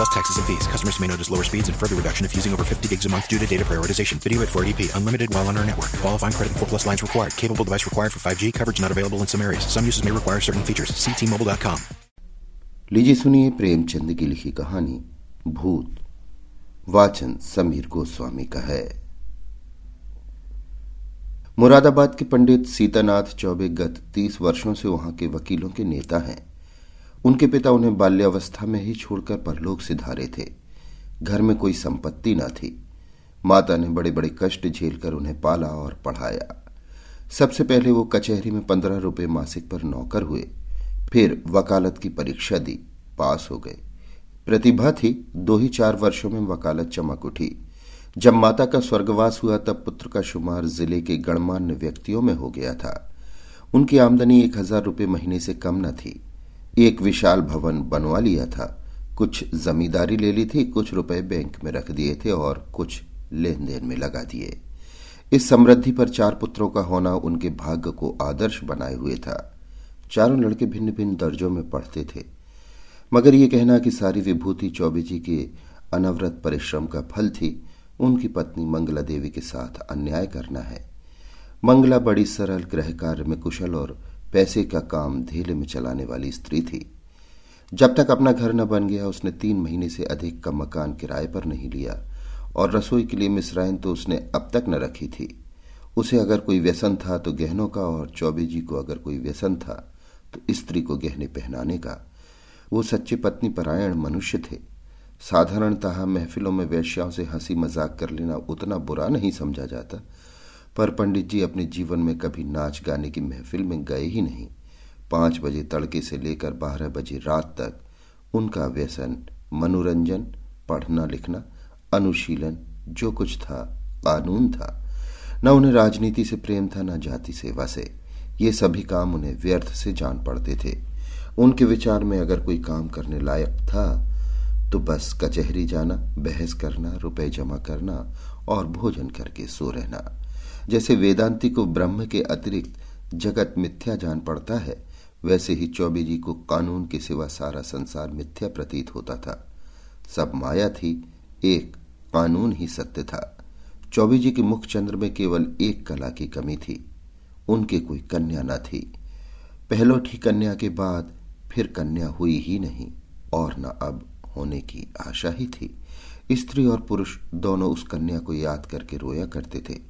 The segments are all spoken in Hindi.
Plus taxes and fees. Customers may notice lower speeds and further reduction if using over 50 gigs a month due to data prioritization. Video at 480p. Unlimited while on our network. Qualifying credit 4 plus lines required. Capable device required for 5G. Coverage not available in some areas. Some uses may require certain features. See T-Mobile.com. लीजिए सुनिए प्रेमचंद की लिखी कहानी भूत वाचन समीर गोस्वामी का है मुरादाबाद के पंडित सीतानाथ चौबे गत तीस वर्षों से वहाँ के वकीलों के नेता हैं उनके पिता उन्हें बाल्यावस्था में ही छोड़कर परलोक से धारे थे। घर में कोई संपत्ति न थी। माता ने बड़े बड़े कष्ट झेलकर उन्हें पाला और पढ़ाया। सबसे पहले वो कचहरी में पंद्रह रुपए मासिक पर नौकर हुए। फिर वकालत की परीक्षा दी, पास हो गए। प्रतिभा थी, दो ही चार वर्षों में वकालत चमक उठी। जब माता का स्वर्गवास हुआ, तब पुत्र का शुमार ज़िले के गणमान्य व्यक्तियों में हो गया था। उनकी आमदनी एक हज़ार रुपये महीने से कम न थी। एक विशाल भवन बनवा लिया था। कुछ जमींदारी ले ली थी, कुछ रुपए बैंक में रख दिए थे और कुछ लेन देन में लगा दिए। इस समृद्धि पर चार पुत्रों का होना उनके भाग्य को आदर्श बनाए हुए था। चारों लड़के भिन्न भिन्न दर्जों में पढ़ते थे। मगर यह कहना कि सारी विभूति चौबे जी के अनवरत परिश्रम का फल थी, उनकी पत्नी मंगला देवी के साथ अन्याय करना है। मंगला बड़ी सरल गृह कार्य में कुशल और पैसे का काम धीले में चलाने वाली स्त्री थी। जब तक अपना घर न बन गया, उसने तीन महीने से अधिक का मकान किराए पर नहीं लिया और रसोई के लिए मिश्राइन तो उसने अब तक न रखी थी। उसे अगर कोई व्यसन था तो गहनों का और चौबे जी को अगर कोई व्यसन था तो स्त्री को गहने पहनाने का। वो सच्चे पत्नी परायण मनुष्य थे। साधारणतः महफिलों में वैश्याओं से हँसी मज़ाक कर लेना उतना बुरा नहीं समझा जाता। पर पंडित जी अपने जीवन में कभी नाच गाने की महफिल में गए ही नहीं। पाँच बजे तड़के से लेकर बारह बजे रात तक उनका व्यसन, मनोरंजन, पढ़ना लिखना, अनुशीलन, जो कुछ था, कानून था। न उन्हें राजनीति से प्रेम था, न जाति सेवा से। ये सभी काम उन्हें व्यर्थ से जान पड़ते थे। उनके विचार में अगर कोई काम करने लायक था तो बस कचहरी जाना, बहस करना, रुपए जमा करना और भोजन करके सो रहना। जैसे वेदांति को ब्रह्म के अतिरिक्त जगत मिथ्या जान पड़ता है, वैसे ही चौबे जी को कानून के सिवा सारा संसार मिथ्या प्रतीत होता था। सब माया थी, एक कानून ही सत्य था। चौबे जी के मुख चंद्र में केवल एक कला की कमी थी, उनके कोई कन्या न थी। पहलोठी कन्या के बाद फिर कन्या हुई ही नहीं, और न अब होने की आशा ही थी। स्त्री और पुरुष दोनों उस कन्या को याद करके रोया करते थे।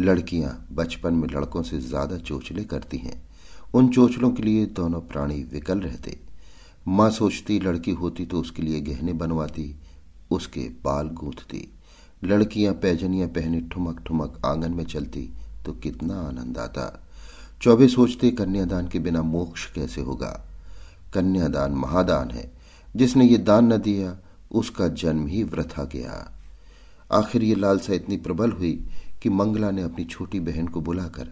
लड़कियाँ बचपन में लड़कों से ज़्यादा चोचले करती हैं। उन चोचलों के लिए दोनों प्राणी विकल रहते। माँ सोचती, लड़की होती तो उसके लिए गहने बनवाती, उसके बाल गूंथती। लड़कियाँ पैजनियाँ पहने ठुमक ठुमक आँगन में चलती तो कितना आनंद आता। चौबे सोचते, कन्यादान के बिना मोक्ष कैसे होगा? कन्यादान महादान है। जिसने ये दान न दिया, उसका जन्म ही वृथा गया। आखिर ये लालसा इतनी प्रबल हुई कि मंगला ने अपनी छोटी बहन को बुलाकर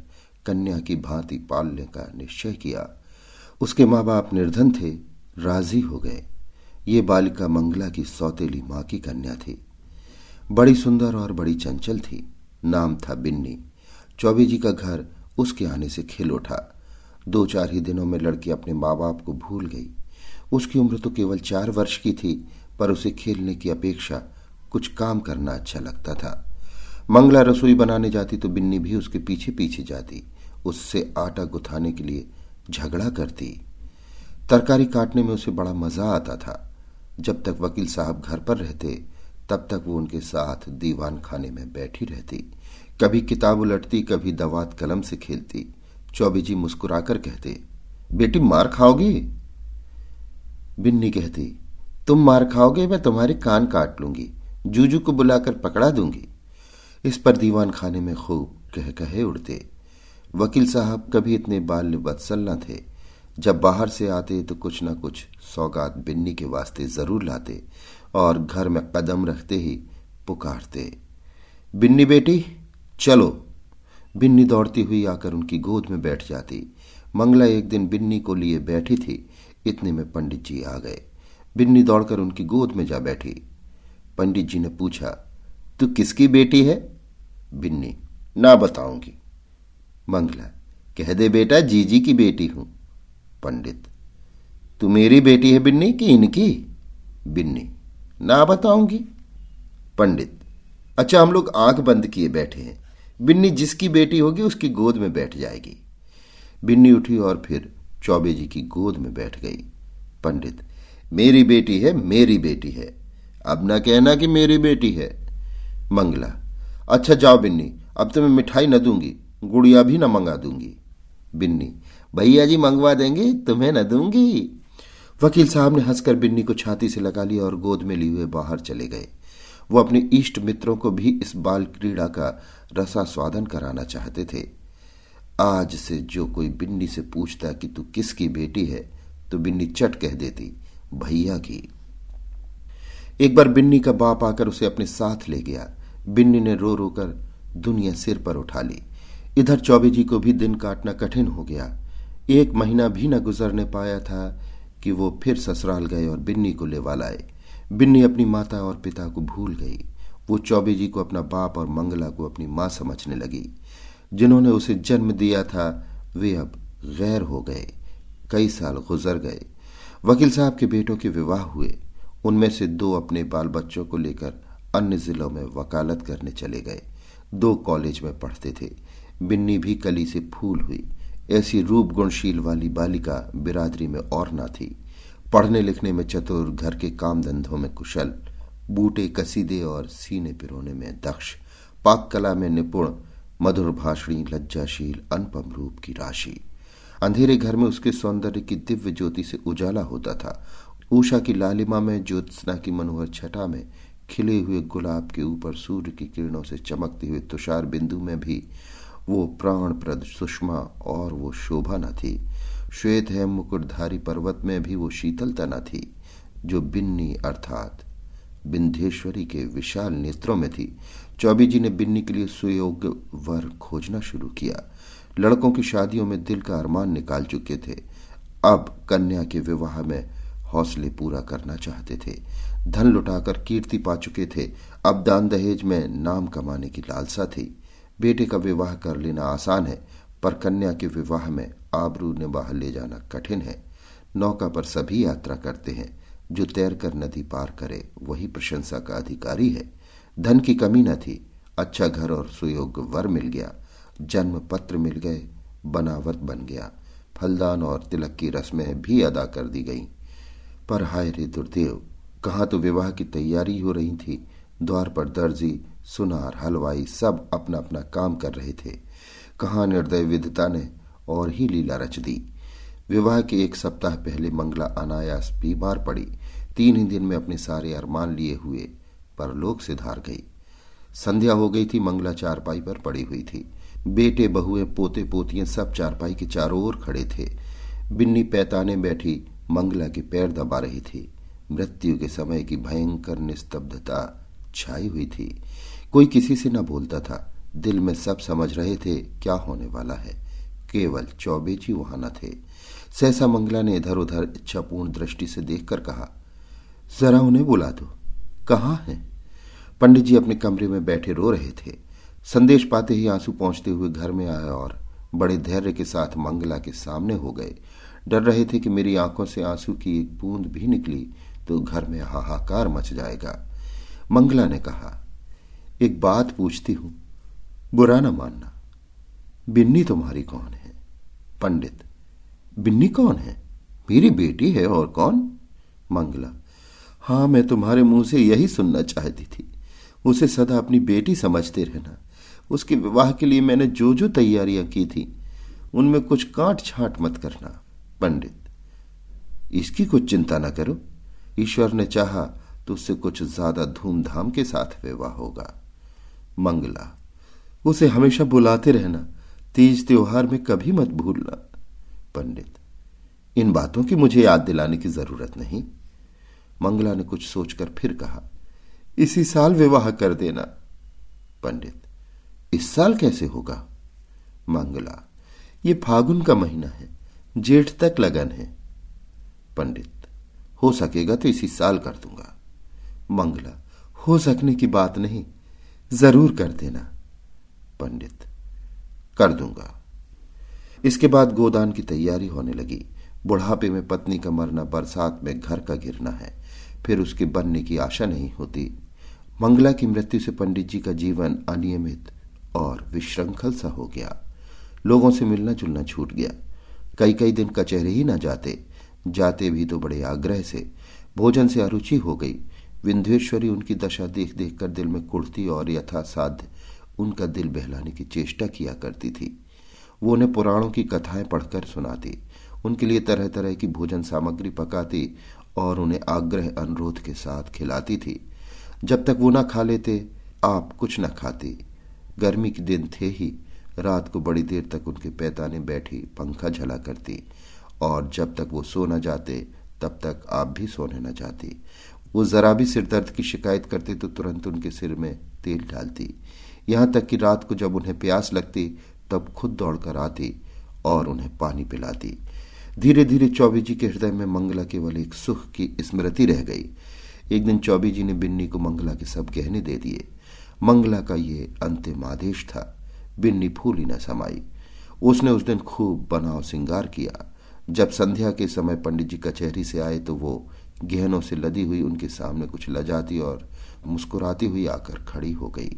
कन्या की भांति पालने का निश्चय किया। उसके माँ बाप निर्धन थे, राज़ी हो गए। ये बालिका मंगला की सौतेली माँ की कन्या थी। बड़ी सुंदर और बड़ी चंचल थी, नाम था बिन्नी। चौबे जी का घर उसके आने से खिल उठा। दो चार ही दिनों में लड़की अपने माँ बाप को भूल गई। उसकी उम्र तो केवल चार वर्ष की थी, पर उसे खेलने की अपेक्षा कुछ काम करना अच्छा लगता था। मंगला रसोई बनाने जाती तो बिन्नी भी उसके पीछे पीछे जाती, उससे आटा गुथाने के लिए झगड़ा करती। तरकारी काटने में उसे बड़ा मज़ा आता था। जब तक वकील साहब घर पर रहते, तब तक वो उनके साथ दीवान खाने में बैठी रहती। कभी किताब उलटती, कभी दवात कलम से खेलती। चौबी जी मुस्कुराकर कहते, बेटी, मार खाओगी? बिन्नी कहती, तुम मार खाओगे, मैं तुम्हारे कान काट लूँगी। जूजू को बुलाकर पकड़ा दूँगी। इस पर दीवान खाने में खूब कह कहे उड़ते। वकील साहब कभी इतने बाल्य बदसल न थे। जब बाहर से आते तो कुछ न कुछ सौगात बिन्नी के वास्ते ज़रूर लाते और घर में कदम रखते ही पुकारते। बिन्नी बेटी, चलो। बिन्नी दौड़ती हुई आकर उनकी गोद में बैठ जाती। मंगला एक दिन बिन्नी को लिए बैठी थी। इतने में पंडित जी आ गए। बिन्नी दौड़कर उनकी गोद में जा बैठी। पंडित जी ने पूछा तू किसकी बेटी है? बिन्नी। ना बताऊँगी। मंगला, कह दे बेटा, जीजी की बेटी हूँ। पंडित, तू मेरी बेटी है बिन्नी कि इनकी? बिन्नी, ना बताऊँगी। पंडित अच्छा हम लोग आँख बंद किए बैठे हैं। बिन्नी जिसकी बेटी होगी, उसकी गोद में बैठ जाएगी। बिन्नी उठी और फिर चौबे जी की गोद में बैठ गई। पंडित, मेरी बेटी है, मेरी बेटी है। अब ना कहना कि मेरी बेटी है। मंगला। अच्छा जाओ बिन्नी, अब तो मैं मिठाई न दूँगी, गुड़िया भी न मंगा दूँगी। बिन्नी, भैया जी मंगवा देंगे, तुम्हें न दूँगी। वकील साहब ने हंसकर बिन्नी को छाती से लगा लिया और गोद में लिए हुए बाहर चले गए। वो अपने इष्ट मित्रों को भी इस बाल क्रीड़ा का रसा स्वादन कराना चाहते थे। आज से जो कोई बिन्नी से पूछता कि तू किसकी बेटी है तो बिन्नी चट कह देती, भैया की। एक बार बिन्नी का बाप आकर उसे अपने साथ ले गया। बिन्नी ने रो रो कर दुनिया सिर पर उठा ली। इधर चौबे जी को भी दिन काटना कठिन हो गया। एक महीना भी न गुजरने पाया था कि वो फिर ससुराल गए और बिन्नी को लेवा लाए। बिन्नी अपनी माता और पिता को भूल गई। वो चौबे जी को अपना बाप और मंगला को अपनी माँ समझने लगी। जिन्होंने उसे जन्म दिया था, वे अब गैर हो गए। कई साल गुजर गए। वकील साहब के बेटों के विवाह हुए। उनमें से दो अपने बाल बच्चों को लेकर अन्य जिलों में वकालत करने चले गए। दो कॉलेज में पढ़ते थे। बिन्नी भी कली से फूल हुई। ऐसी रूप गुणशील वाली बालिका बिरादरी में और ना थी। पढ़ने लिखने में चतुर, घर के काम धंधों में कुशल, बूटे कसीदे और सीने पिरोने में दक्ष, पाक कला में निपुण, मधुर भाषणी, लज्जाशील, अनुपम रूप की राशि। अंधेरे घर में उसके सौंदर्य की दिव्य ज्योति से उजाला होता था। उषा की लालिमा में, ज्योत्सना की मनोहर छटा में खिले हुए गुलाब के ऊपर सूर्य की किरणों से चमकते हुए तुषार बिंदु में भी वो प्राणप्रद सुषमा और वो शोभा न थी। श्वेत है मुकुटधारी पर्वत में भी वो शीतलता न थी, जो बिन्नी अर्थात बिंधेश्वरी के विशाल नेत्रों में थी। चौबी जी ने बिन्नी के लिए सुयोग्य वर खोजना शुरू किया। लड़कों की शादियों में दिल का अरमान निकाल चुके थे। अब कन्या के विवाह में हौसले पूरा करना चाहते थे। धन लुटाकर कीर्ति पा चुके थे। अब दान दहेज में नाम कमाने की लालसा थी। बेटे का विवाह कर लेना आसान है, पर कन्या के विवाह में आबरू निवाह ले जाना कठिन है। नौका पर सभी यात्रा करते हैं। जो तैर कर नदी पार करे, वही प्रशंसा का अधिकारी है। धन की कमी न थी। अच्छा घर और सुयोग्य वर मिल गया। जन्म पत्र मिल गए, बनावट बन गया। फलदान और तिलक की रस्में भी अदा कर दी गईं। पर हाय रे दुर्देव कहाँ तो विवाह की तैयारी हो रही थी। द्वार पर दर्जी, सुनार, हलवाई सब अपना अपना काम कर रहे थे। कहा निर्दय विधता ने और ही लीला रच दी। विवाह के एक सप्ताह पहले मंगला अनायास बीमार पड़ी। तीन ही दिन में अपने सारे अरमान लिए हुए पर लोक से धार गई। संध्या हो गई थी, मंगला चारपाई पर पड़ी हुई थी। बेटे, बहुए, पोते, पोतियाँ सब चारपाई के चारों ओर खड़े थे। बिन्नी पैताने बैठी मंगला के पैर दबा रही थी। मृत्यु के समय की भयंकर निस्तब्धता छाई हुई थी। कोई किसी से न बोलता था, दिल में सब समझ रहे थे क्या होने वाला है। केवल चौबेजी वहाँ न थे। सहसा मंगला ने इधर उधर इच्छापूर्ण दृष्टि से देखकर कहा, जरा उन्हें बुला दो। कहाँ है? पंडित जी अपने कमरे में बैठे रो रहे थे। संदेश पाते ही आँसू पहुँचते हुए घर में आए और बड़े धैर्य के साथ मंगला के सामने हो गए। डर रहे थे कि मेरी आँखों से आँसू की एक बूंद भी निकली। तो घर में हाहाकार मच जाएगा। मंगला ने कहा, एक बात पूछती हूँ। बुरा ना मानना। बिन्नी तुम्हारी कौन है? पंडित, बिन्नी कौन है? मेरी बेटी है और कौन? मंगला, हाँ, मैं तुम्हारे मुँह से यही सुनना चाहती थी। उसे सदा अपनी बेटी समझते रहना। उसके विवाह के लिए मैंने जो जो तैयारियाँ की थी, उनमें कुछ काट छाट मत करना। पंडित, इसकी कुछ चिंता ना करो। ईश्वर ने चाहा तो उससे कुछ ज़्यादा धूमधाम के साथ विवाह होगा। मंगला, उसे हमेशा बुलाते रहना, तीज त्योहार में कभी मत भूलना। पंडित, इन बातों की मुझे याद दिलाने की ज़रूरत नहीं। मंगला ने कुछ सोचकर फिर कहा, इसी साल विवाह कर देना। पंडित, इस साल कैसे होगा? मंगला, ये फागुन का महीना है, जेठ तक लगन है। पंडित हो सकेगा तो इसी साल कर दूँगा। मंगला, हो सकने की बात नहीं, ज़रूर कर देना। पंडित, कर दूँगा। इसके बाद गोदान की तैयारी होने लगी। बुढ़ापे में पत्नी का मरना, बरसात में घर का गिरना है। फिर उसके बनने की आशा नहीं होती। मंगला की मृत्यु से पंडित जी का जीवन अनियमित और विश्रृंखल सा हो गया। लोगों से मिलना जुलना छूट गया। कई कई दिन कचहरे ही न जाते। जाते भी तो बड़े आग्रह से भोजन से अरुचि हो गई। विंध्येश्वरी उनकी दशा देख देख कर दिल में कुड़ती और यथासाध्य उनका दिल बहलाने की चेष्टा किया करती थी। वो उन्हें पुराणों की कथाएँ पढ़कर सुनाती, उनके लिए तरह तरह की भोजन सामग्री पकाती और उन्हें आग्रह अनुरोध के साथ खिलाती थी। जब तक वो ना खा लेते, आप कुछ न खाती। गर्मी के दिन थे ही, रात को बड़ी देर तक उनके पैताने बैठी पंखा झला करती। और जब तक वो सो न जाते, तब तक आप भी सोने न जाती। वो जरा भी सिर दर्द की शिकायत करते तो तुरंत उनके सिर में तेल डालती। यहाँ तक कि रात को जब उन्हें प्यास लगती, तब खुद दौड़कर आती और उन्हें पानी पिलाती। धीरे धीरे चौबी जी के हृदय में मंगला केवल एक सुख की स्मृति रह गई। एक दिन चौबी जी ने बिन्नी को मंगला के सब गहने दे दिए। मंगला का ये अंतिम आदेश था। बिन्नी फूली न समाई। उसने उस दिन खूब बनाव सिंगार किया। जब संध्या के समय पंडित जी कचहरी से आए तो वो गहनों से लदी हुई उनके सामने कुछ लजाती और मुस्कुराती हुई आकर खड़ी हो गई।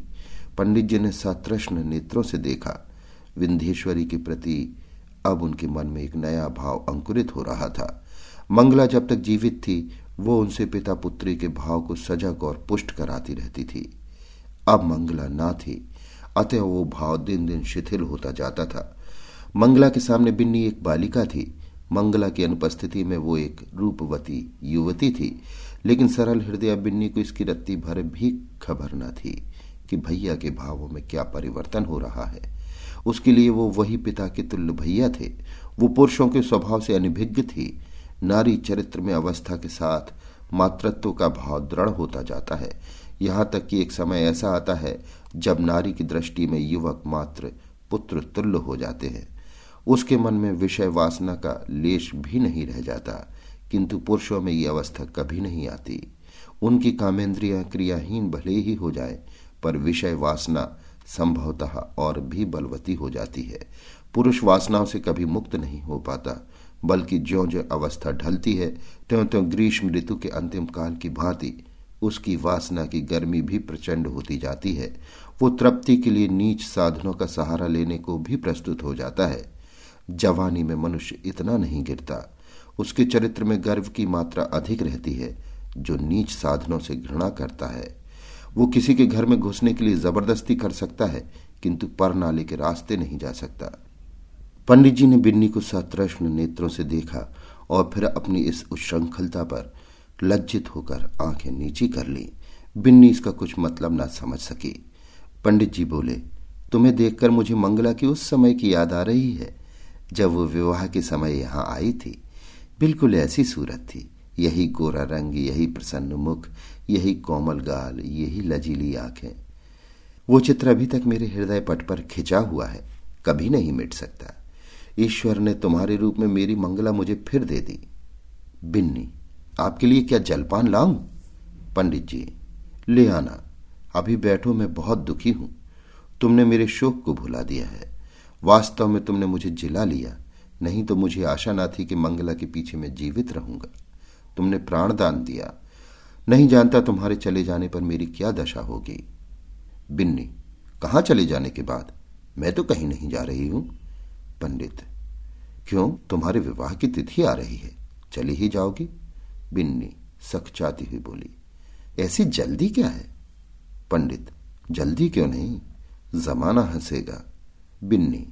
पंडित जी ने सतृष्ण नेत्रों से देखा। विंध्येश्वरी के प्रति अब उनके मन में एक नया भाव अंकुरित हो रहा था। मंगला जब तक जीवित थी, वो उनसे पिता पुत्री के भाव को सजग और पुष्ट कराती रहती थी। अब मंगला ना थी, अतः वो भाव दिन दिन शिथिल होता जाता था। मंगला के सामने बिन्नी एक बालिका थी। मंगला की अनुपस्थिति में वो एक रूपवती युवती थी। लेकिन सरल हृदय बिन्नी को इसकी रत्ती भर भी खबर न थी कि भैया के भावों में क्या परिवर्तन हो रहा है। उसके लिए वो वही पिता के तुल्य भैया थे। वो पुरुषों के स्वभाव से अनिभिज्ञ थी। नारी चरित्र में अवस्था के साथ मातृत्व का भाव दृढ़ होता जाता है। यहाँ तक कि एक समय ऐसा आता है जब नारी की दृष्टि में युवक मात्र पुत्र तुल्य हो जाते हैं। उसके मन में विषय वासना का लेश भी नहीं रह जाता, किंतु पुरुषों में ये अवस्था कभी नहीं आती। उनकी कामेंद्रियाँ क्रियाहीन भले ही हो जाए, पर विषय वासना संभवतः और भी बलवती हो जाती है। पुरुष वासनाओं से कभी मुक्त नहीं हो पाता, बल्कि ज्यो ज्यो अवस्था ढलती है त्यों त्यों ग्रीष्म ऋतु के अंतिम काल की भांति उसकी वासना की गर्मी भी प्रचंड होती जाती है। वो तृप्ति के लिए नीच साधनों का सहारा लेने को भी प्रस्तुत हो जाता है। जवानी में मनुष्य इतना नहीं गिरता। उसके चरित्र में गर्व की मात्रा अधिक रहती है, जो नीच साधनों से घृणा करता है। वो किसी के घर में घुसने के लिए ज़बरदस्ती कर सकता है, किंतु पर नाले के रास्ते नहीं जा सकता। पंडित जी ने बिन्नी को सतृष्ण नेत्रों से देखा और फिर अपनी इस उच्छृंखलता पर लज्जित होकर आँखें नीची कर ली। बिन्नी इसका कुछ मतलब ना समझ सकी। पंडित जी बोले, तुम्हें देखकर मुझे मंगला की उस समय की याद आ रही है? जब वो विवाह के समय यहाँ आई थी। बिल्कुल ऐसी सूरत थी। यही गोरा रंग, यही प्रसन्न मुख, यही कोमल गाल, यही लजीली आँखें। वो चित्र अभी तक मेरे हृदय पट पर खिंचा हुआ है। कभी नहीं मिट सकता। ईश्वर ने तुम्हारे रूप में मेरी मंगला मुझे फिर दे दी। बिन्नी, आपके लिए क्या जलपान लाऊं? पंडित जी, ले आना। अभी बैठो, मैं बहुत दुखी हूँ। तुमने मेरे शोक को भुला दिया है। वास्तव में तुमने मुझे जिला लिया। नहीं तो मुझे आशा ना थी कि मंगला के पीछे मैं जीवित रहूँगा। तुमने प्राण दान दिया। नहीं जानता तुम्हारे चले जाने पर मेरी क्या दशा होगी। बिन्नी, कहाँ चले जाने के बाद? मैं तो कहीं नहीं जा रही हूँ। पंडित, क्यों? तुम्हारे विवाह की तिथि आ रही है। चली ही जाओगी। बिन्नी सखचाती हुई बोली, ऐसी जल्दी क्या है? पंडित, जल्दी क्यों नहीं? जमाना हंसेगा। बिन्नी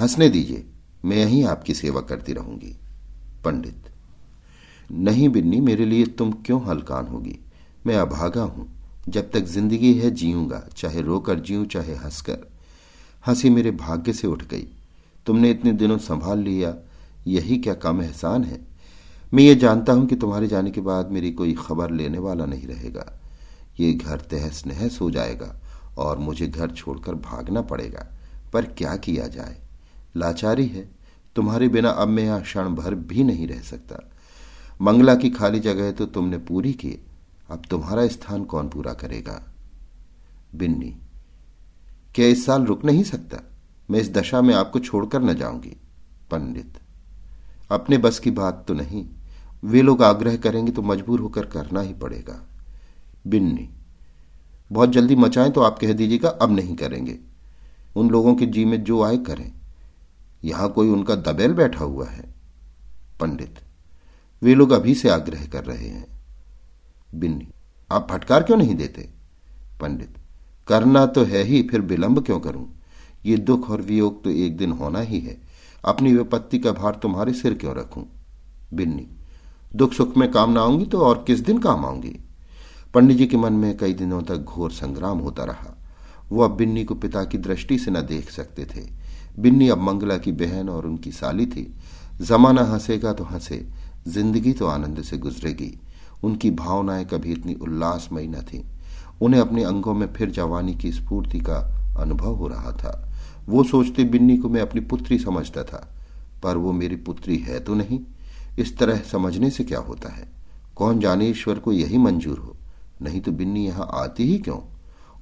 हंसने दीजिए, मैं यहीं आपकी सेवा करती रहूँगी। पंडित, नहीं बिन्नी, मेरे लिए तुम क्यों हलकान होगी? मैं अभागा हूँ, जब तक ज़िंदगी है जीऊँगा, चाहे रोकर जीऊं, चाहे हंसकर। हँसी मेरे भाग्य से उठ गई। तुमने इतने दिनों संभाल लिया, यही क्या कम एहसान है? मैं ये जानता हूँ कि तुम्हारे जाने के बाद मेरी कोई खबर लेने वाला नहीं रहेगा। ये घर तहस नहस हो जाएगा और मुझे घर छोड़कर भागना पड़ेगा। पर क्या किया जाए? लाचारी है। तुम्हारे बिना अब मैं यहाँ क्षण भर भी नहीं रह सकता। मंगला की खाली जगह तो तुमने पूरी की। अब तुम्हारा स्थान कौन पूरा करेगा? बिन्नी, क्या इस साल रुक नहीं सकता? मैं इस दशा में आपको छोड़कर न जाऊँगी। पंडित, अपने बस की बात तो नहीं। वे लोग आग्रह करेंगे तो मजबूर होकर करना ही पड़ेगा। बिन्नी, बहुत जल्दी मचाएँ तो आप कह दीजिएगा, अब नहीं करेंगे। उन लोगों के जी में जो आए करें। यहाँ कोई उनका दबेल बैठा हुआ है। पंडित, वे लोग अभी से आग्रह कर रहे हैं। बिन्नी, आप फटकार क्यों नहीं देते? पंडित, करना तो है ही, फिर विलंब क्यों करूँ? ये दुख और वियोग तो एक दिन होना ही है। अपनी विपत्ति का भार तुम्हारे सिर क्यों रखूँ? बिन्नी, दुख सुख में काम ना आऊँगी तो और किस दिन काम आऊँगी? पंडित जी के मन में कई दिनों तक घोर संग्राम होता रहा। वो अब बिन्नी को पिता की दृष्टि से न देख सकते थे। बिन्नी अब मंगला की बहन और उनकी साली थी। जमाना हंसेगा तो हंसे, ज़िंदगी तो आनंद से गुजरेगी। उनकी भावनाएँ कभी इतनी उल्लासमयी न थी। उन्हें अपने अंगों में फिर जवानी की स्फूर्ति का अनुभव हो रहा था। वो सोचते बिन्नी को मैं अपनी पुत्री समझता था, पर वो मेरी पुत्री है तो नहीं। इस तरह समझने से क्या होता है? कौन जाने ईश्वर को यही मंजूर हो? नहीं तो बिन्नी यहाँ आती ही क्यों?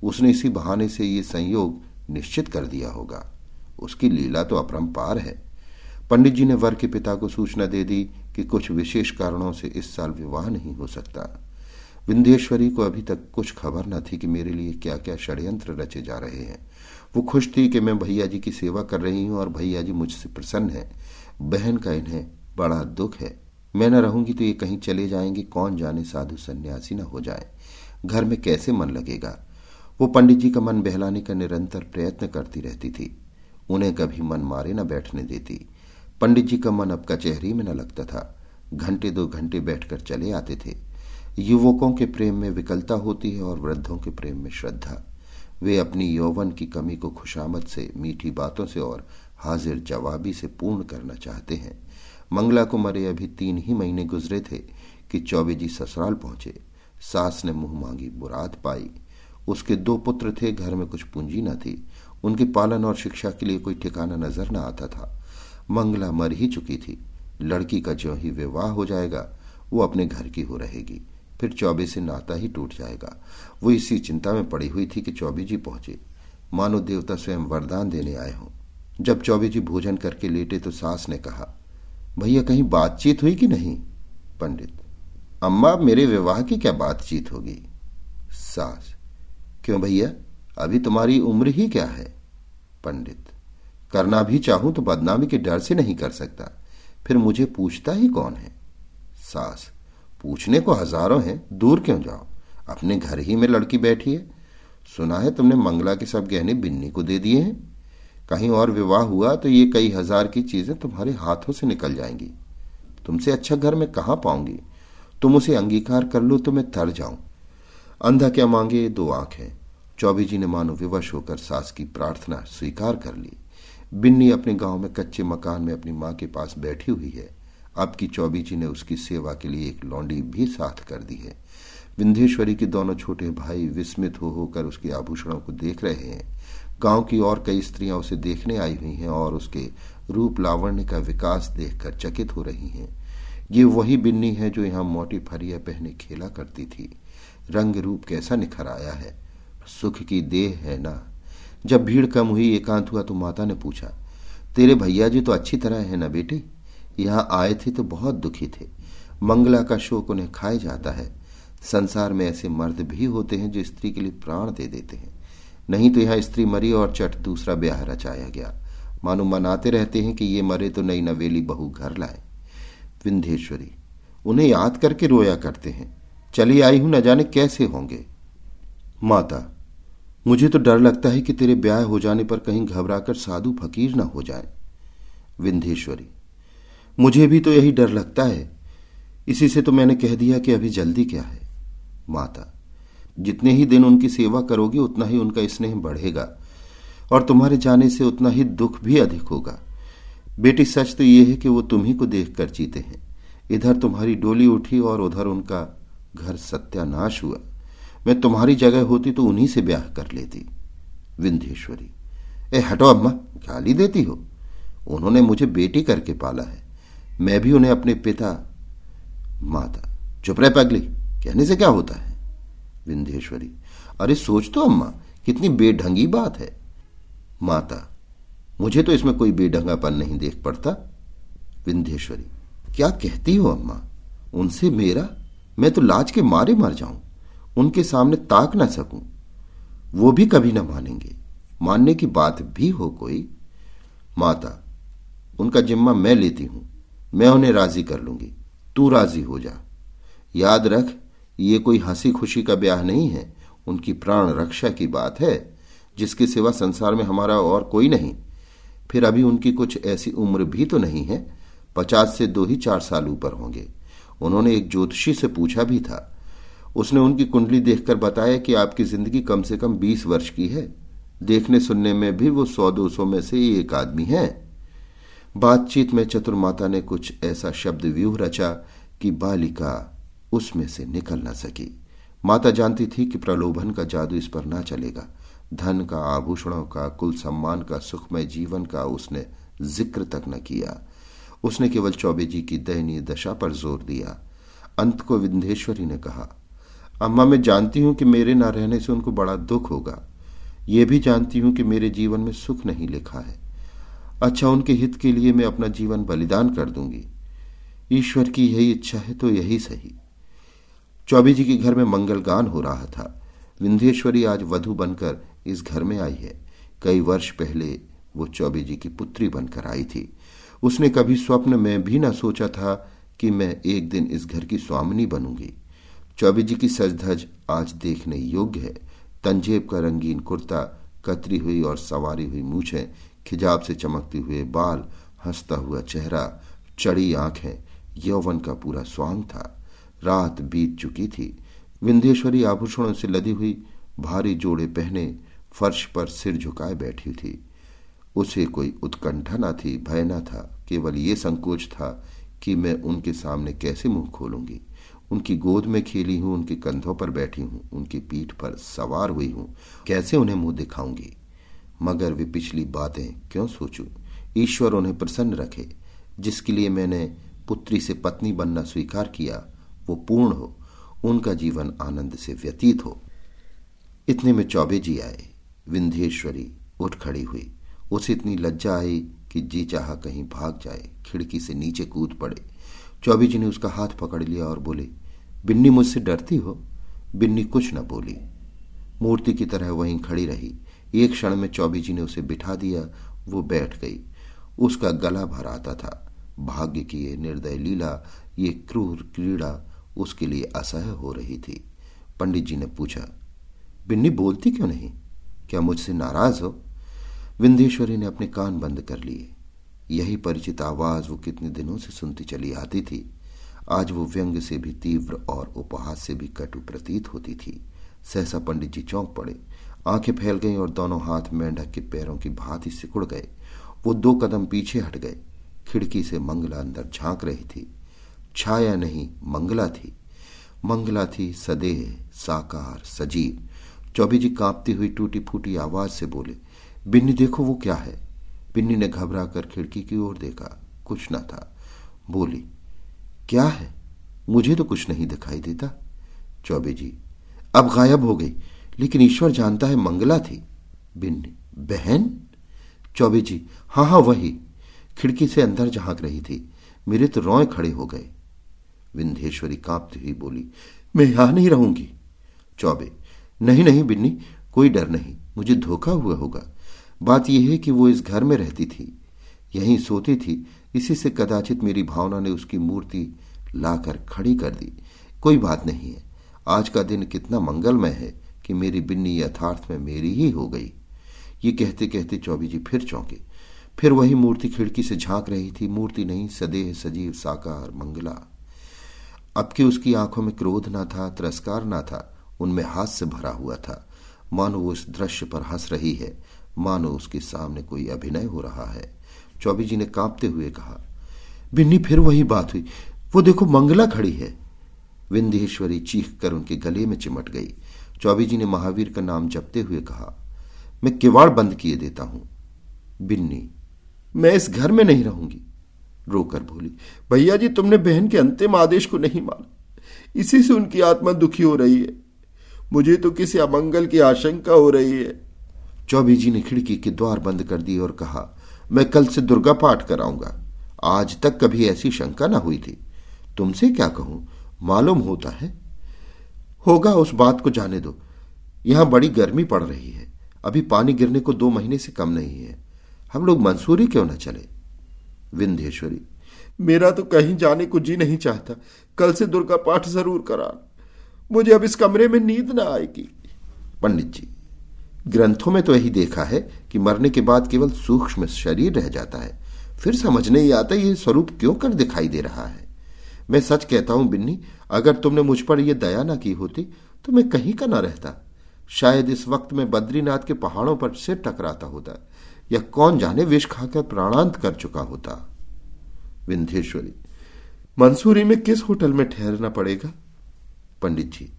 उसने इसी बहाने से ये संयोग निश्चित कर दिया होगा। उसकी लीला तो अपरंपार है। पंडित जी ने वर के पिता को सूचना दे दी कि कुछ विशेष कारणों से इस साल विवाह नहीं हो सकता। विंध्येश्वरी को अभी तक कुछ खबर न थी कि मेरे लिए क्या क्या षड्यंत्र रचे जा रहे हैं। वो खुश थी कि मैं भैया जी की सेवा कर रही हूँ और भैया जी मुझसे प्रसन्न है। बहन का इन्हें बड़ा दुख है। मैं न रहूँगी तो ये कहीं चले जाएँगे, कौन जाने साधु सन्यासी न हो जाए। घर में कैसे मन लगेगा? वो पंडित जी का मन बहलाने का निरंतर प्रयत्न करती रहती थी। उन्हें कभी मन मारे न बैठने देती। पंडित जी का मन अब कचहरी में न लगता था। घंटे दो घंटे बैठकर चले आते थे। युवकों के प्रेम में विकलता होती है और वृद्धों के प्रेम में श्रद्धा। वे अपनी यौवन की कमी को खुशामद से, मीठी बातों से और हाजिर जवाबी से पूर्ण करना चाहते हैं। मंगला को मरे अभी तीन ही महीने गुजरे थे कि चौबे जी ससुराल पहुँचे। सास ने मुँह मांगी मुराद पाई। उसके दो पुत्र थे, घर में कुछ पूंजी न थी। उनके पालन और शिक्षा के लिए कोई ठिकाना नज़र न आता था। मंगला मर ही चुकी थी। लड़की का जो ही विवाह हो जाएगा, वो अपने घर की हो रहेगी। फिर चौबे से नाता ही टूट जाएगा। वो इसी चिंता में पड़ी हुई थी कि चौबे जी पहुँचे। मानो देवता स्वयं वरदान देने आए हों। जब चौबे जी भोजन करके लेटे तो सास ने कहा, भैया, कहीं बातचीत हुई कि नहीं? पंडित, अम्मा, मेरे विवाह की क्या बातचीत होगी? सास क्यों भैया? अभी तुम्हारी उम्र ही क्या है? पंडित, करना भी चाहूँ तो बदनामी के डर से नहीं कर सकता। फिर मुझे पूछता ही कौन है? सास, पूछने को हज़ारों हैं, दूर क्यों जाओ? अपने घर ही में लड़की बैठी है। सुना है तुमने मंगला के सब गहने बिन्नी को दे दिए हैं। कहीं और विवाह हुआ तो ये कई हज़ार की चीज़ें तुम्हारे हाथों से निकल जाएँगी। तुमसे अच्छा घर में कहाँ पाऊँगी? तुम उसे अंगीकार कर लो तो मैं तर जाऊँ। अंधा क्या मांगे, दो आँखें। चौबी जी ने मानो विवश होकर सास की प्रार्थना स्वीकार कर ली। बिन्नी अपने गाँव में कच्चे मकान में अपनी माँ के पास बैठी हुई है। अब की चौबी जी ने उसकी सेवा के लिए एक लौंडी भी साथ कर दी है। विंध्येश्वरी के दोनों छोटे भाई विस्मित हो होकर उसके आभूषणों को देख रहे हैं। गाँव की और कई स्त्रियाँ उसे देखने आई हुई हैं और उसके रूप लावण्य का विकास देखकर चकित हो रही हैं। ये वही बिन्नी है जो यहाँ मोटी फरिया पहने खेला करती थी। रंग रूप कैसा निखर आया है। सुख की देह है ना। जब भीड़ कम हुई, एकांत हुआ तो माता ने पूछा, तेरे भैया जी तो अच्छी तरह है ना बेटे? यहाँ आए थे तो बहुत दुखी थे। मंगला का शोक उन्हें खाए जाता है। संसार में ऐसे मर्द भी होते हैं जो स्त्री के लिए प्राण दे देते हैं। नहीं तो यहाँ स्त्री मरी और चट दूसरा ब्याह रचाया गया। मानो मनाते रहते हैं कि ये मरे तो नई नवेली बहू घर लाए। विंध्येश्वरी, उन्हें याद करके रोया करते हैं। चली आई हूँ, न जाने कैसे होंगे? माता मुझे तो डर लगता है कि तेरे ब्याह हो जाने पर कहीं घबराकर साधु फकीर न हो जाए। विंध्येश्वरी, मुझे भी तो यही डर लगता है। इसी से तो मैंने कह दिया कि अभी जल्दी क्या है। माता, जितने ही दिन उनकी सेवा करोगे, उतना ही उनका स्नेह बढ़ेगा और तुम्हारे जाने से उतना ही दुख भी अधिक होगा। बेटी, सच तो यह है कि वो तुम्ही को देखकर जीते हैं। इधर तुम्हारी डोली उठी और उधर उनका घर सत्यानाश हुआ। मैं तुम्हारी जगह होती तो उन्हीं से ब्याह कर लेती। विंध्येश्वरी, ए, हटो अम्मा, गाली देती हो? उन्होंने मुझे बेटी करके पाला है। मैं भी उन्हें अपने पिता, माता, चुप रहे पगली, कहने से क्या होता है? विंध्येश्वरी, अरे सोच तो अम्मा, कितनी बेढंगी बात है। माता, मुझे तो इसमें कोई बेढंगापन नहीं देख पड़ता। विंध्येश्वरी, क्या कहती हो अम्मा? उनसे मेरा, मैं तो लाज के मारे मर जाऊँ। उनके सामने ताक ना सकूँ। वो भी कभी ना मानेंगे। मानने की बात भी हो कोई। माता, उनका जिम्मा मैं लेती हूँ। मैं उन्हें राज़ी कर लूँगी। तू राज़ी हो जा। याद रख, ये कोई हँसी खुशी का ब्याह नहीं है। उनकी प्राण रक्षा की बात है, जिसके सिवा संसार में हमारा और कोई नहीं। फिर अभी उनकी कुछ ऐसी उम्र भी तो नहीं है। पचास से दो ही चार साल ऊपर होंगे। उन्होंने एक ज्योतिषी से पूछा भी था उसने उनकी कुंडली देखकर बताया कि आपकी ज़िंदगी कम से कम बीस वर्ष की है। देखने सुनने में भी वो सौ दो सौ में से एक आदमी है। बातचीत में चतुर्माता ने कुछ ऐसा शब्द व्यूह रचा कि बालिका उसमें से निकल न सकी। माता जानती थी कि प्रलोभन का जादू इस पर ना चलेगा। धन का, आभूषणों का, कुल सम्मान का, सुखमय जीवन का उसने ज़िक्र तक न किया। उसने केवल चौबे जी की दयनीय दशा पर ज़ोर दिया। अंत को विंध्येश्वरी ने कहा अम्मा, मैं जानती हूँ कि मेरे ना रहने से उनको बड़ा दुख होगा। ये भी जानती हूँ कि मेरे जीवन में सुख नहीं लिखा है। अच्छा उनके हित के लिए मैं अपना जीवन बलिदान कर दूँगी। ईश्वर की यही इच्छा है तो यही सही। चौबी जी के घर में मंगल गान हो रहा था। विंध्येश्वरी आज वधु बनकर इस घर में आई है। कई वर्ष पहले वो चौबे जी की पुत्री बनकर आई थी। उसने कभी स्वप्न में भी ना सोचा था कि मैं एक दिन इस घर की स्वामिनी बनूँगी। चौबे जी की सजधज आज देखने योग्य है। तंजेब का रंगीन कुर्ता, कतरी हुई और सवारी हुई मूछें, खिजाब से चमकते हुए बाल, हंसता हुआ चेहरा, चढ़ी आँखें, यौवन का पूरा स्वांग था। रात बीत चुकी थी। विंध्येश्वरी आभूषणों से लदी हुई, भारी जोड़े पहने, फर्श पर सिर झुकाए बैठी थी। उसे कोई उत्कंठा न थी, भय न था, केवल ये संकोच था कि मैं उनके सामने कैसे मुँह खोलूँगी। उनकी गोद में खेली हूँ, उनके कंधों पर बैठी हूँ, उनकी पीठ पर सवार हुई हूँ। कैसे उन्हें मुँह दिखाऊँगी? मगर वे पिछली बातें क्यों सोचूं? ईश्वर उन्हें प्रसन्न रखे। जिसके लिए मैंने पुत्री से पत्नी बनना स्वीकार किया, वो पूर्ण हो। उनका जीवन आनंद से व्यतीत हो। इतने में चौबे जी आए। विंध्येश्वरी उठ खड़ी हुई। उसे इतनी लज्जा आई कि जी चाह कहीं भाग जाए। खिड़की से नीचे कूद पड़े। चौबी जी ने उसका हाथ पकड़ लिया और बोले, बिन्नी मुझसे डरती हो? बिन्नी कुछ न बोली। मूर्ति की तरह वहीं खड़ी रही। एक क्षण में चौबी जी ने उसे बिठा दिया, वो बैठ गई। उसका गला भर आता था। भाग्य की ये निर्दय लीला, ये क्रूर क्रीड़ा उसके लिए असह्य हो रही थी। पंडित जी ने पूछा, बिन्नी बोलती क्यों नहीं? क्या मुझसे नाराज़ हो? विंध्येश्वरी ने अपने कान बंद कर लिए। यही परिचित आवाज़ वो कितने दिनों से सुनती चली आती थी। आज वो व्यंग से भी तीव्र और उपहास से भी कटु प्रतीत होती थी। सहसा पंडित जी चौंक पड़े। आँखें फैल गईं और दोनों हाथ मेंढक के पैरों की भांति सिकुड़ गए। वो दो कदम पीछे हट गए। खिड़की से मंगला अंदर झाँक रही थी। छाया नहीं, मंगला थी। मंगला थी सदेह, साकार, सजीव। चौबी जी कांपती हुई टूटी फूटी आवाज़ से बोले, बिन्नी देखो वो क्या है? बिन्नी ने घबरा कर खिड़की की ओर देखा। कुछ न था। बोली, क्या है? मुझे तो कुछ नहीं दिखाई देता। चौबे जी, अब गायब हो गई, लेकिन ईश्वर जानता है मंगला थी। बिन्नी, बहन? चौबे जी हाँ हाँ वही। खिड़की से अंदर झाँक रही थी। मेरे तो रोए खड़े हो गए। विंध्येश्वरी कांपती हुई बोली, मैं यहाँ नहीं रहूँगी। चौबे, नहीं नहीं, बिन्नी, कोई डर नहीं। मुझे धोखा हुआ होगा। बात यह है कि वो इस घर में रहती थी, यहीं सोती थी, इसी से कदाचित मेरी भावना ने उसकी मूर्ति लाकर खड़ी कर दी। कोई बात नहीं है, आज का दिन कितना मंगलमय है कि मेरी बिन्नी यथार्थ में मेरी ही हो गई। ये कहते कहते चौबी जी फिर चौंके। फिर वही मूर्ति खिड़की से झाँक रही थी, मूर्ति नहीं, सदेह, सजीव, साकार, मंगला। अब कि उसकी आँखों में क्रोध ना था, तिरस्कार ना था, उनमें हास्य भरा हुआ था। मानो वो इस दृश्य पर हंस रही है मानो उसके सामने कोई अभिनय हो रहा है। चौबी जी ने कांपते हुए कहा, बिन्नी, फिर वही बात हुई। वो देखो, मंगला खड़ी है। विंध्येश्वरी चीख कर उनके गले में चिमट गई। चौबी जी ने महावीर का नाम जपते हुए कहा, मैं किवाड़ बंद किए देता हूँ। बिन्नी, मैं इस घर में नहीं रहूँगी। रोकर बोली, भैया जी, तुमने बहन के अंतिम आदेश को नहीं माना। इसी से उनकी आत्मा दुखी हो रही है। मुझे तो किसी अमंगल की आशंका हो रही है। चौबी जी ने खिड़की के द्वार बंद कर दिए और कहा, मैं कल से दुर्गा पाठ कराऊँगा। आज तक कभी ऐसी शंका ना हुई थी। तुमसे क्या कहूँ? मालूम होता है। होगा, उस बात को जाने दो। यहाँ बड़ी गर्मी पड़ रही है। अभी पानी गिरने को दो महीने से कम नहीं है। हम लोग मंसूरी क्यों ना चले? विंध्येश्वरी, मेरा तो कहीं जाने को जी नहीं चाहता। कल से दुर्गा पाठ ज़रूर करा। मुझे अब इस कमरे में नींद ना आएगी। पंडित जी ग्रंथों में तो यही देखा है कि मरने के बाद केवल सूक्ष्म शरीर रह जाता है। फिर समझ नहीं आता ये स्वरूप क्यों कर दिखाई दे रहा है। मैं सच कहता हूँ, बिन्नी, अगर तुमने मुझ पर यह दया ना की होती तो मैं कहीं का ना रहता। शायद इस वक्त में बद्रीनाथ के पहाड़ों पर सिर टकराता होता, या कौन जाने विष खाकर प्राणांत कर चुका होता। विंध्येश्वरी, मंसूरी में किस होटल में ठहरना पड़ेगा? पंडित जी,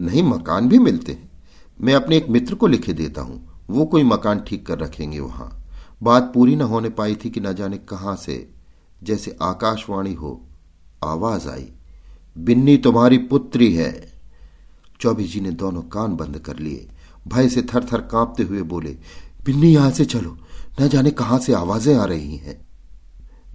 नहीं, मकान भी मिलते हैं। मैं अपने एक मित्र को लिखे देता हूँ। वो कोई मकान ठीक कर रखेंगे वहाँ। बात पूरी न होने पाई थी कि न जाने कहाँ से। जैसे आकाशवाणी हो, आवाज़ आई, बिन्नी तुम्हारी पुत्री है। चौबी जी ने दोनों कान बंद कर लिए। भय से थर थर कांपते हुए बोले, बिन्नी यहाँ से चलो। न जाने कहाँ से आवाज़ें आ रही हैं।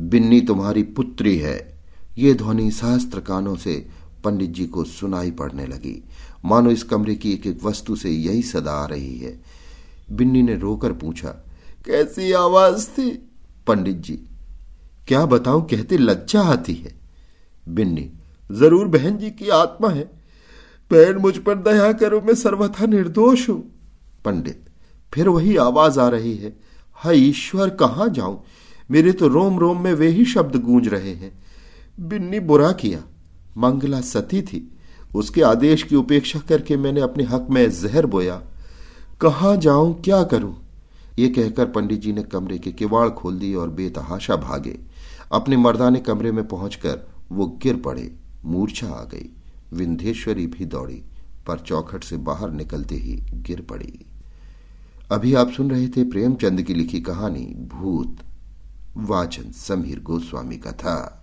बिन्नी तुम्हारी पुत्री है। ये ध्वनि सहस्त्र कानों से पंडित जी को सुनाई पड़ने लगी। मानो इस कमरे की एक एक वस्तु से यही सदा आ रही है। बिन्नी ने रोकर पूछा, कैसी आवाज़ थी? पंडित जी, क्या बताऊँ, कहते लज्जा आती है। बिन्नी, ज़रूर बहन जी की आत्मा है। बहन मुझ पर दया करो, मैं सर्वथा निर्दोष हूँ। पंडित, फिर वही आवाज़ आ रही है। हाय ईश्वर, कहाँ जाऊँ? मेरे तो रोम रोम में वे ही शब्द गूंज रहे हैं। बिन्नी बुरा किया। मंगला सती थी। उसके आदेश की उपेक्षा करके मैंने अपने हक में जहर बोया। कहा जाऊँ, क्या करूँ? ये कहकर पंडित जी ने कमरे के किवाड़ खोल दिए और बेतहाशा भागे। अपने मर्दाने कमरे में पहुंचकर वो गिर पड़े, मूर्छा आ गई। विंध्येश्वरी भी दौड़ी, पर चौखट से बाहर निकलते ही गिर पड़ी। अभी आप सुन रहे थे प्रेमचंद की लिखी कहानी, भूत, वाचन, समीर गोस्वामी का था।